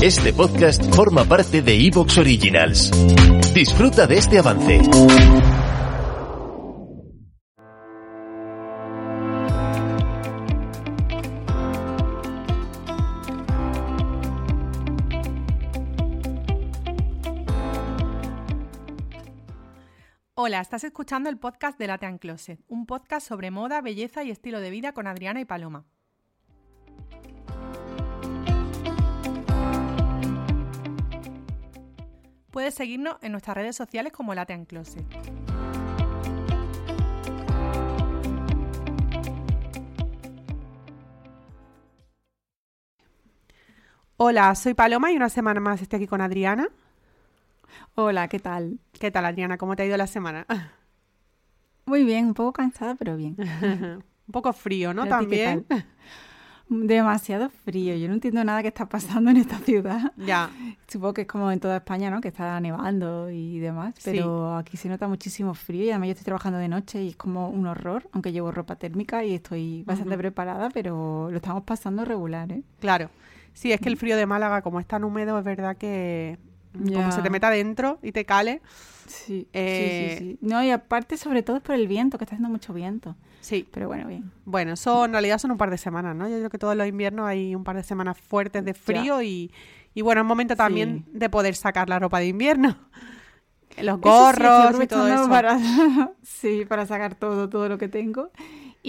Este podcast forma parte de Evox Originals. Disfruta de este avance. Hola, estás escuchando el podcast de Latean Closet, un podcast sobre moda, belleza y estilo de vida con Adriana y Paloma. Puedes seguirnos en nuestras redes sociales como Latean Closet. Hola, soy Paloma y una semana más estoy aquí con Adriana. Hola, ¿qué tal? ¿Qué tal, Adriana? ¿Cómo te ha ido la semana? Muy bien, un poco cansada, pero bien. un poco frío, ¿no? ¿Y a ti qué También. Demasiado frío. Yo no entiendo nada que está pasando en esta ciudad. Ya, Supongo que es como en toda España, ¿no? Que está nevando y demás. Sí. Pero aquí se nota muchísimo frío y además yo estoy trabajando de noche y es como un horror, aunque llevo ropa térmica y estoy bastante preparada, pero lo estamos pasando regular, ¿eh? claro. Sí, es que el frío de Málaga, como es tan húmedo, es verdad que como se te meta adentro y te cale. Sí, Eh, sí, sí, sí. No, y aparte, sobre todo es por el viento, que está haciendo mucho viento. Sí, Pero bueno, bien. bueno, eso en realidad son un par de semanas, ¿no? Yo creo que todos los inviernos hay un par de semanas fuertes de frío y, y bueno, es momento también de poder sacar la ropa de invierno. Los Eso sí, gorros y todo eso. Para, sí, para sacar todo, todo lo que tengo.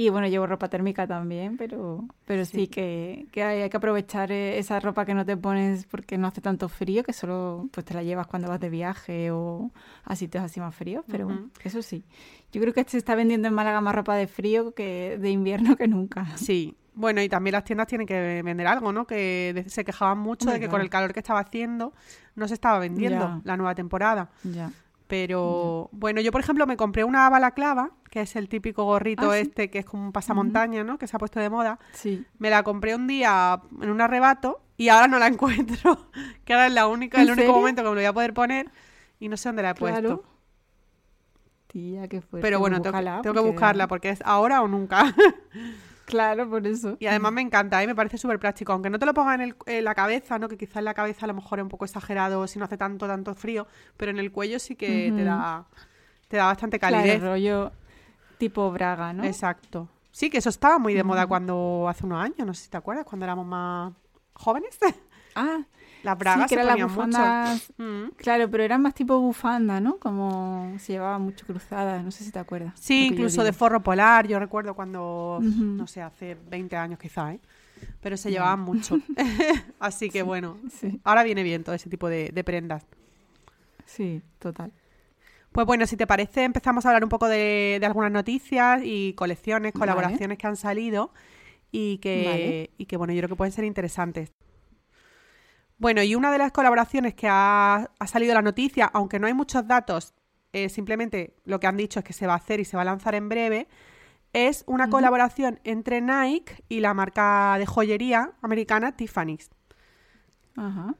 Y bueno, llevo ropa térmica también, pero, pero sí, Sí. que, que hay, hay que aprovechar eh, esa ropa que no te pones porque no hace tanto frío, que solo pues te la llevas cuando vas de viaje o a sitios así más fríos, pero bueno, eso sí. Yo creo que se está vendiendo en Málaga más ropa de frío que de invierno que nunca. Sí, bueno, y también las tiendas tienen que vender algo, ¿no? Que se quejaban mucho de que con el calor que estaba haciendo no se estaba vendiendo la nueva temporada. Ya. Pero bueno, yo por ejemplo me compré una balaclava, que es el típico gorrito Ah, sí. este que es como un pasamontaña, ¿no? Que se ha puesto de moda. Sí. Me la compré un día en un arrebato y ahora no la encuentro. que ahora es la única, el ¿En único momento que me lo voy a poder poner y no sé dónde la he Claro. puesto. Tía, qué fuerte. Pero bueno, tengo, Búscala, tengo que buscarla porque es ahora o nunca. Claro, por eso. y además me encanta, ¿eh? me parece súper práctico. Aunque no te lo ponga en, el- en la cabeza, ¿no? Que quizás en la cabeza a lo mejor es un poco exagerado si no hace tanto, tanto frío. Pero en el cuello sí que te Ujú. da, te da bastante Claro, calidez. rollo tipo braga, ¿no? Exacto. Sí, que eso estaba muy de moda cuando hace unos años, no sé si te acuerdas, cuando éramos más jóvenes. Ah, Las bragas sí, que se eran las ponían mucho. bufandas. Mm. Claro, pero eran más tipo bufanda, ¿no? Como se llevaba mucho cruzada, no sé si te acuerdas. Sí, incluso de forro polar, yo recuerdo cuando, no sé, hace 20 años quizá, ¿eh? Pero se llevaban mucho. Así que bueno, Sí, ahora viene bien todo ese tipo de, de prendas. sí, total. Pues bueno, si te parece, empezamos a hablar un poco de, de algunas noticias y colecciones, Vale. colaboraciones que han salido y que, Vale. y que, bueno, yo creo que pueden ser interesantes. Bueno, y una de las colaboraciones que ha, ha salido la noticia, aunque no hay muchos datos, eh, simplemente lo que han dicho es que se va a hacer y se va a lanzar en breve, es una colaboración entre Nike y la marca de joyería americana Tiffany's. Ajá.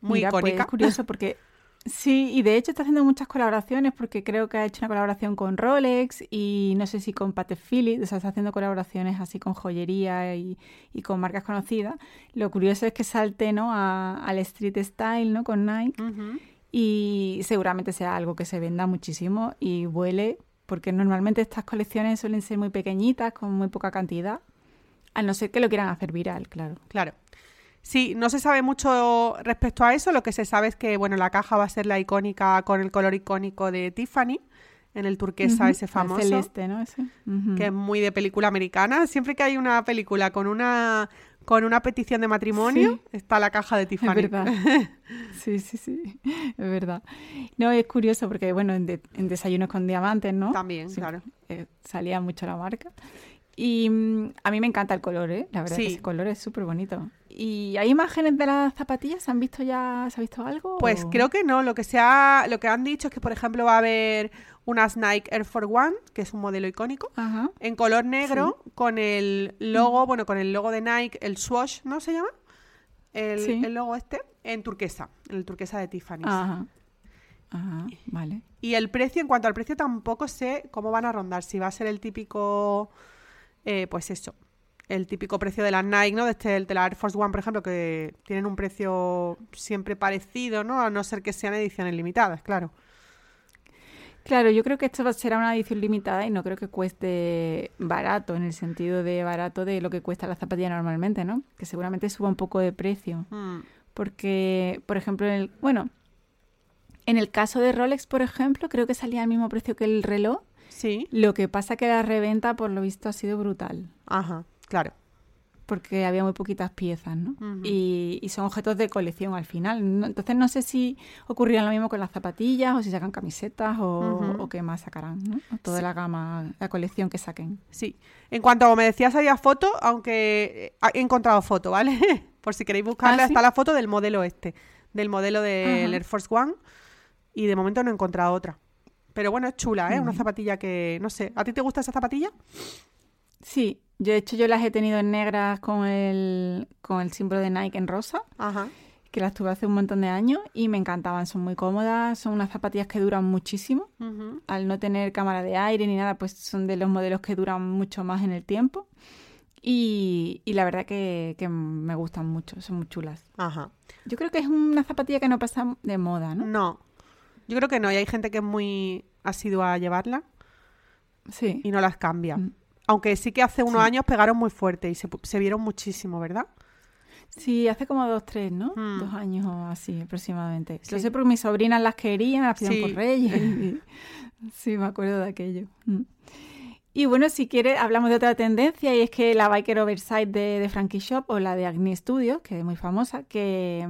Muy Mira, pues, icónica. es curioso porque sí, y de hecho está haciendo muchas colaboraciones porque creo que ha hecho una colaboración con Rolex y no sé si con Patek Philippe, o sea, está haciendo colaboraciones así con joyería y, y con marcas conocidas. Lo curioso es que salte, ¿no? a- al street style, ¿no? Con Nike. Y seguramente sea algo que se venda muchísimo y vuele, porque normalmente estas colecciones suelen ser muy pequeñitas, con muy poca cantidad, a no ser que lo quieran hacer viral, claro. Claro. Sí, no se sabe mucho respecto a eso. Lo que se sabe es que, bueno, la caja va a ser la icónica con el color icónico de Tiffany, en el turquesa ese el famoso, celeste, ¿no? Ese. Que es muy de película americana. Siempre que hay una película con una con una petición de matrimonio, Sí. está la caja de Es Tiffany. verdad. Sí, sí, sí, es verdad. No, es curioso porque, bueno, en, de- en Desayunos con Diamantes, ¿no? También, Sí, claro. eh, salía mucho la marca. Y mm, a mí me encanta el color, ¿eh? La verdad Sí. que ese color es súper bonito. ¿Y hay imágenes de las zapatillas? ¿Se han visto ya? ¿Se ha visto algo? Pues o- creo que no. Lo que se ha- lo que han dicho es que, por ejemplo, va a haber unas Nike Air Force One, que es un modelo icónico, Ajá. en color negro con el logo, bueno, con el logo de Nike, el swoosh, ¿no se llama? El, Sí. el logo este, en turquesa, en el turquesa de Tiffany. Ajá. Ajá, vale. Y el precio, en cuanto al precio, tampoco sé cómo van a rondar. Si va a ser el típico, eh, pues eso, el típico precio de las Nike, ¿no? De, este, el de la Air Force One, por ejemplo, que tienen un precio siempre parecido, ¿no? A no ser que sean ediciones limitadas, claro. Claro, yo creo que esto será una edición limitada y no creo que cueste barato, en el sentido de barato de lo que cuesta la zapatilla normalmente, ¿no? Que seguramente suba un poco de precio. Mm, Porque, por ejemplo, en el, bueno, en el caso de Rolex, por ejemplo, creo que salía al mismo precio que el reloj. Sí, Lo que pasa que la reventa, por lo visto, ha sido brutal. ajá, claro. Porque había muy poquitas piezas, ¿no? Y, y son objetos de colección al final. No- Entonces no sé si ocurrirá lo mismo con las zapatillas o si sacan camisetas o, o qué más sacarán, ¿no? O toda la gama, la colección que saquen. Sí. En cuanto a me decías había foto, aunque eh, he encontrado foto, ¿vale? Por si queréis buscarla, ¿Ah, sí? está la foto del modelo este, del modelo del. Air Force One, y de momento no he encontrado otra. Pero bueno, es chula, ¿eh? Una zapatilla que, no sé, ¿a ti te gusta esa zapatilla? Sí, yo de hecho yo las he tenido en negras con el, con el símbolo de Nike en rosa, Ajá. que las tuve hace un montón de años y me encantaban. Son muy cómodas, son unas zapatillas que duran muchísimo. Al no tener cámara de aire ni nada, pues son de los modelos que duran mucho más en el tiempo. Y, y la verdad que, que me gustan mucho, son muy chulas. Ajá. Yo creo que es una zapatilla que no pasa de moda, ¿no? No. Yo creo que no, y hay gente que es muy asidua a llevarla Sí. y no las cambia. Mm. Aunque sí que hace unos Sí. años pegaron muy fuerte y se, vieron muchísimo, ¿verdad? Sí, hace como dos, tres, ¿no? Mm. Dos años o así aproximadamente. Sí. sé porque mis sobrinas las querían, las pidieron por Reyes. y- sí, me acuerdo de aquello. Mm. Y bueno, si quieres, hablamos de otra tendencia y es que la Biker Oversize de, de Frankie Shop o la de Agni Studios, que es muy famosa, que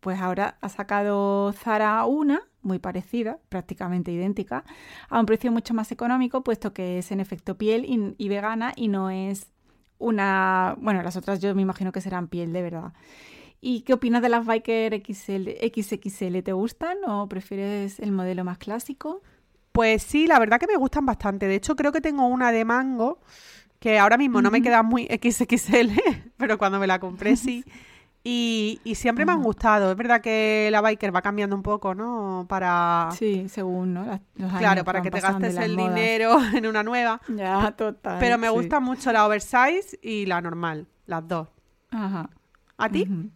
pues ahora ha sacado Zara una, muy parecida, prácticamente idéntica, a un precio mucho más económico, puesto que es en efecto piel y, y vegana y no es una... Bueno, las otras yo me imagino que serán piel de verdad. ¿Y qué opinas de las Biker XL, XXL? ¿Te gustan o prefieres el modelo más clásico? Pues sí, la verdad que me gustan bastante. De hecho, creo que tengo una de mango que ahora mismo no me queda muy XXL, pero cuando me la compré sí. Y, y siempre me han gustado. Es verdad que la biker va cambiando un poco, ¿no? Para... Sí, según, ¿no? Las- los. Claro, para que te gastes el modas. dinero en una nueva. Ya, total. Pero me sí. gusta mucho la oversize y la normal, las dos. Ajá. ¿A ti? Ujú.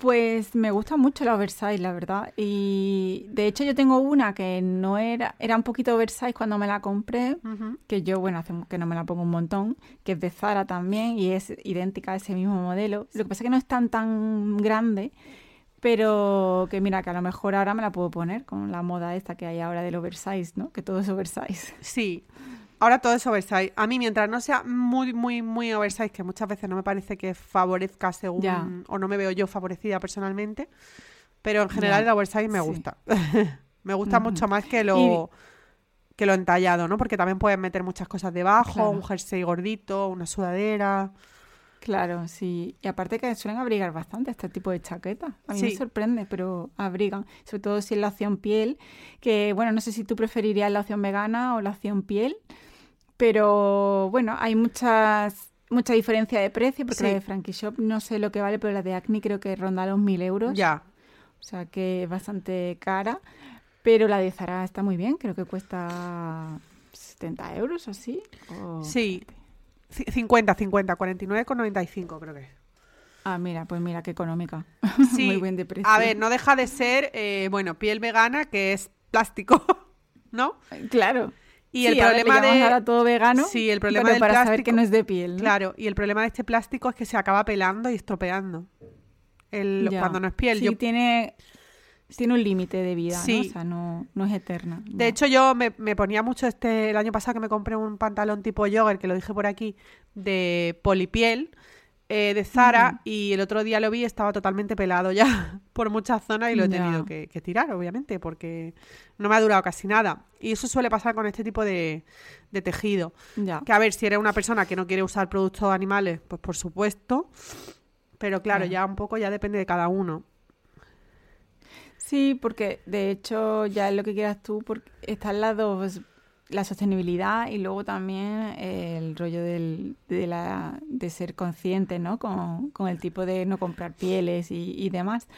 Pues me gusta mucho la oversize, la verdad. Y de hecho yo tengo una que no era, era un poquito oversize cuando me la compré, que yo, bueno, hace que no me la pongo un montón, que es de Zara también y es idéntica a ese mismo modelo. Lo que pasa es que no es tan tan grande, pero que mira, que a lo mejor ahora me la puedo poner con la moda esta que hay ahora del oversize, ¿no? Que todo es oversize. Sí. Ahora todo es oversize. A mí, mientras no sea muy, muy, muy oversize, que muchas veces no me parece que favorezca según... Ya. O no me veo yo favorecida personalmente. Pero en general Ya, el oversize me sí. gusta. me gusta mucho más que lo... Que lo entallado, ¿no? Porque también puedes meter muchas cosas debajo, Claro. un jersey gordito, una sudadera. Claro, sí. Y aparte que suelen abrigar bastante este tipo de chaquetas. A mí Sí. me sorprende, pero abrigan. Sobre todo si es la opción piel, que bueno, no sé si tú preferirías la opción vegana o la opción piel, pero bueno, hay muchas mucha diferencia de precio, porque Sí. la de Frankie Shop no sé lo que vale, pero la de Acne creo que ronda los mil euros. Ya. O sea que es bastante cara. Pero la de Zara está muy bien, creo que cuesta 70 euros o así. o- Sí. C- 50, 50, 49,95 creo que es. Ah, mira, pues mira qué económica. Sí, muy buen de precio. A ver, no deja de ser, eh, bueno, piel vegana, que es plástico, ¿no? Claro. Y Sí, el ahora le problema de... ahora todo vegano. Sí, el problema pero del para saber plástico- que no es de piel. ¿no? Claro, y el problema de este plástico es que se acaba pelando y estropeando. El, Ya. Cuando no es piel. Sí, Yo, tiene, tiene un límite de vida, ¿no? Sí. O sea, no, no es eterna. de no. hecho, yo me, me ponía mucho este... El año pasado que me compré un pantalón tipo jogger, que lo dije por aquí, de polipiel, eh, de Zara, y el otro día lo vi estaba totalmente pelado ya por muchas zonas y lo he tenido que, que tirar, obviamente, porque no me ha durado casi nada. Y eso suele pasar con este tipo de, de tejido. Ya. Que a ver, si eres una persona que no quiere usar productos animales, pues por supuesto. Pero claro, Claro. ya un poco ya depende de cada uno. Sí, porque de hecho ya es lo que quieras tú, porque están las dos, la sostenibilidad y luego también el rollo del, de, la, de ser consciente, ¿no? Con, con el tipo de no comprar pieles y, y demás.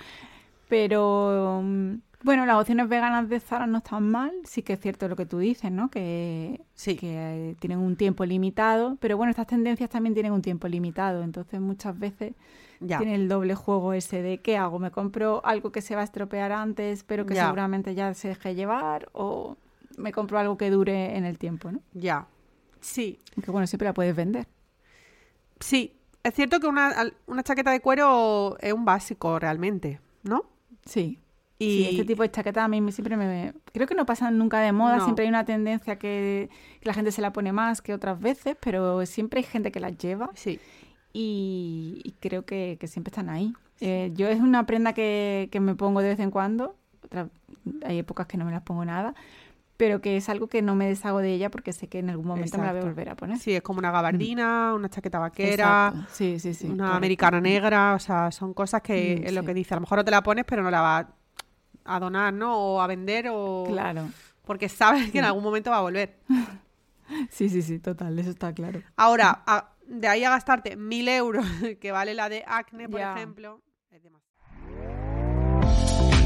Pero, mm, Bueno, las opciones veganas de Zara no están mal, sí que es cierto lo que tú dices, ¿no? Que, Sí. que eh, tienen un tiempo limitado, pero bueno, estas tendencias también tienen un tiempo limitado, entonces muchas veces Ya. tiene el doble juego ese de ¿qué hago? ¿Me compro algo que se va a estropear antes, pero que Ya. seguramente ya se deje llevar? ¿O me compro algo que dure en el tiempo, ¿no? Ya. Sí. Que bueno, siempre la puedes vender. Sí. Es cierto que una, una chaqueta de cuero es un básico realmente, ¿no? Sí. Y Sí, este tipo de chaquetas a mí me- siempre me... Creo que no pasan nunca de moda, No. siempre hay una tendencia que, que la gente se la pone más que otras veces, pero siempre hay gente que las lleva Sí. y, y creo que, que siempre están ahí. Eh, yo es una prenda que, que me pongo de vez en cuando, otra- hay épocas que no me las pongo nada, pero que es algo que no me deshago de ella porque sé que en algún momento me la voy a volver a poner. Sí, es como una gabardina, una chaqueta vaquera. Sí, sí, sí. una americana negra, o sea, son cosas que Mm, es lo que dice. A lo mejor no te la pones, pero no la vas a donar, ¿no? O a vender, o Claro. porque sabes que en algún momento va a volver. Sí, sí, sí, total, eso está claro. Ahora, a- de ahí a gastarte mil euros, que vale la de Acne, por ejemplo, es demasiado.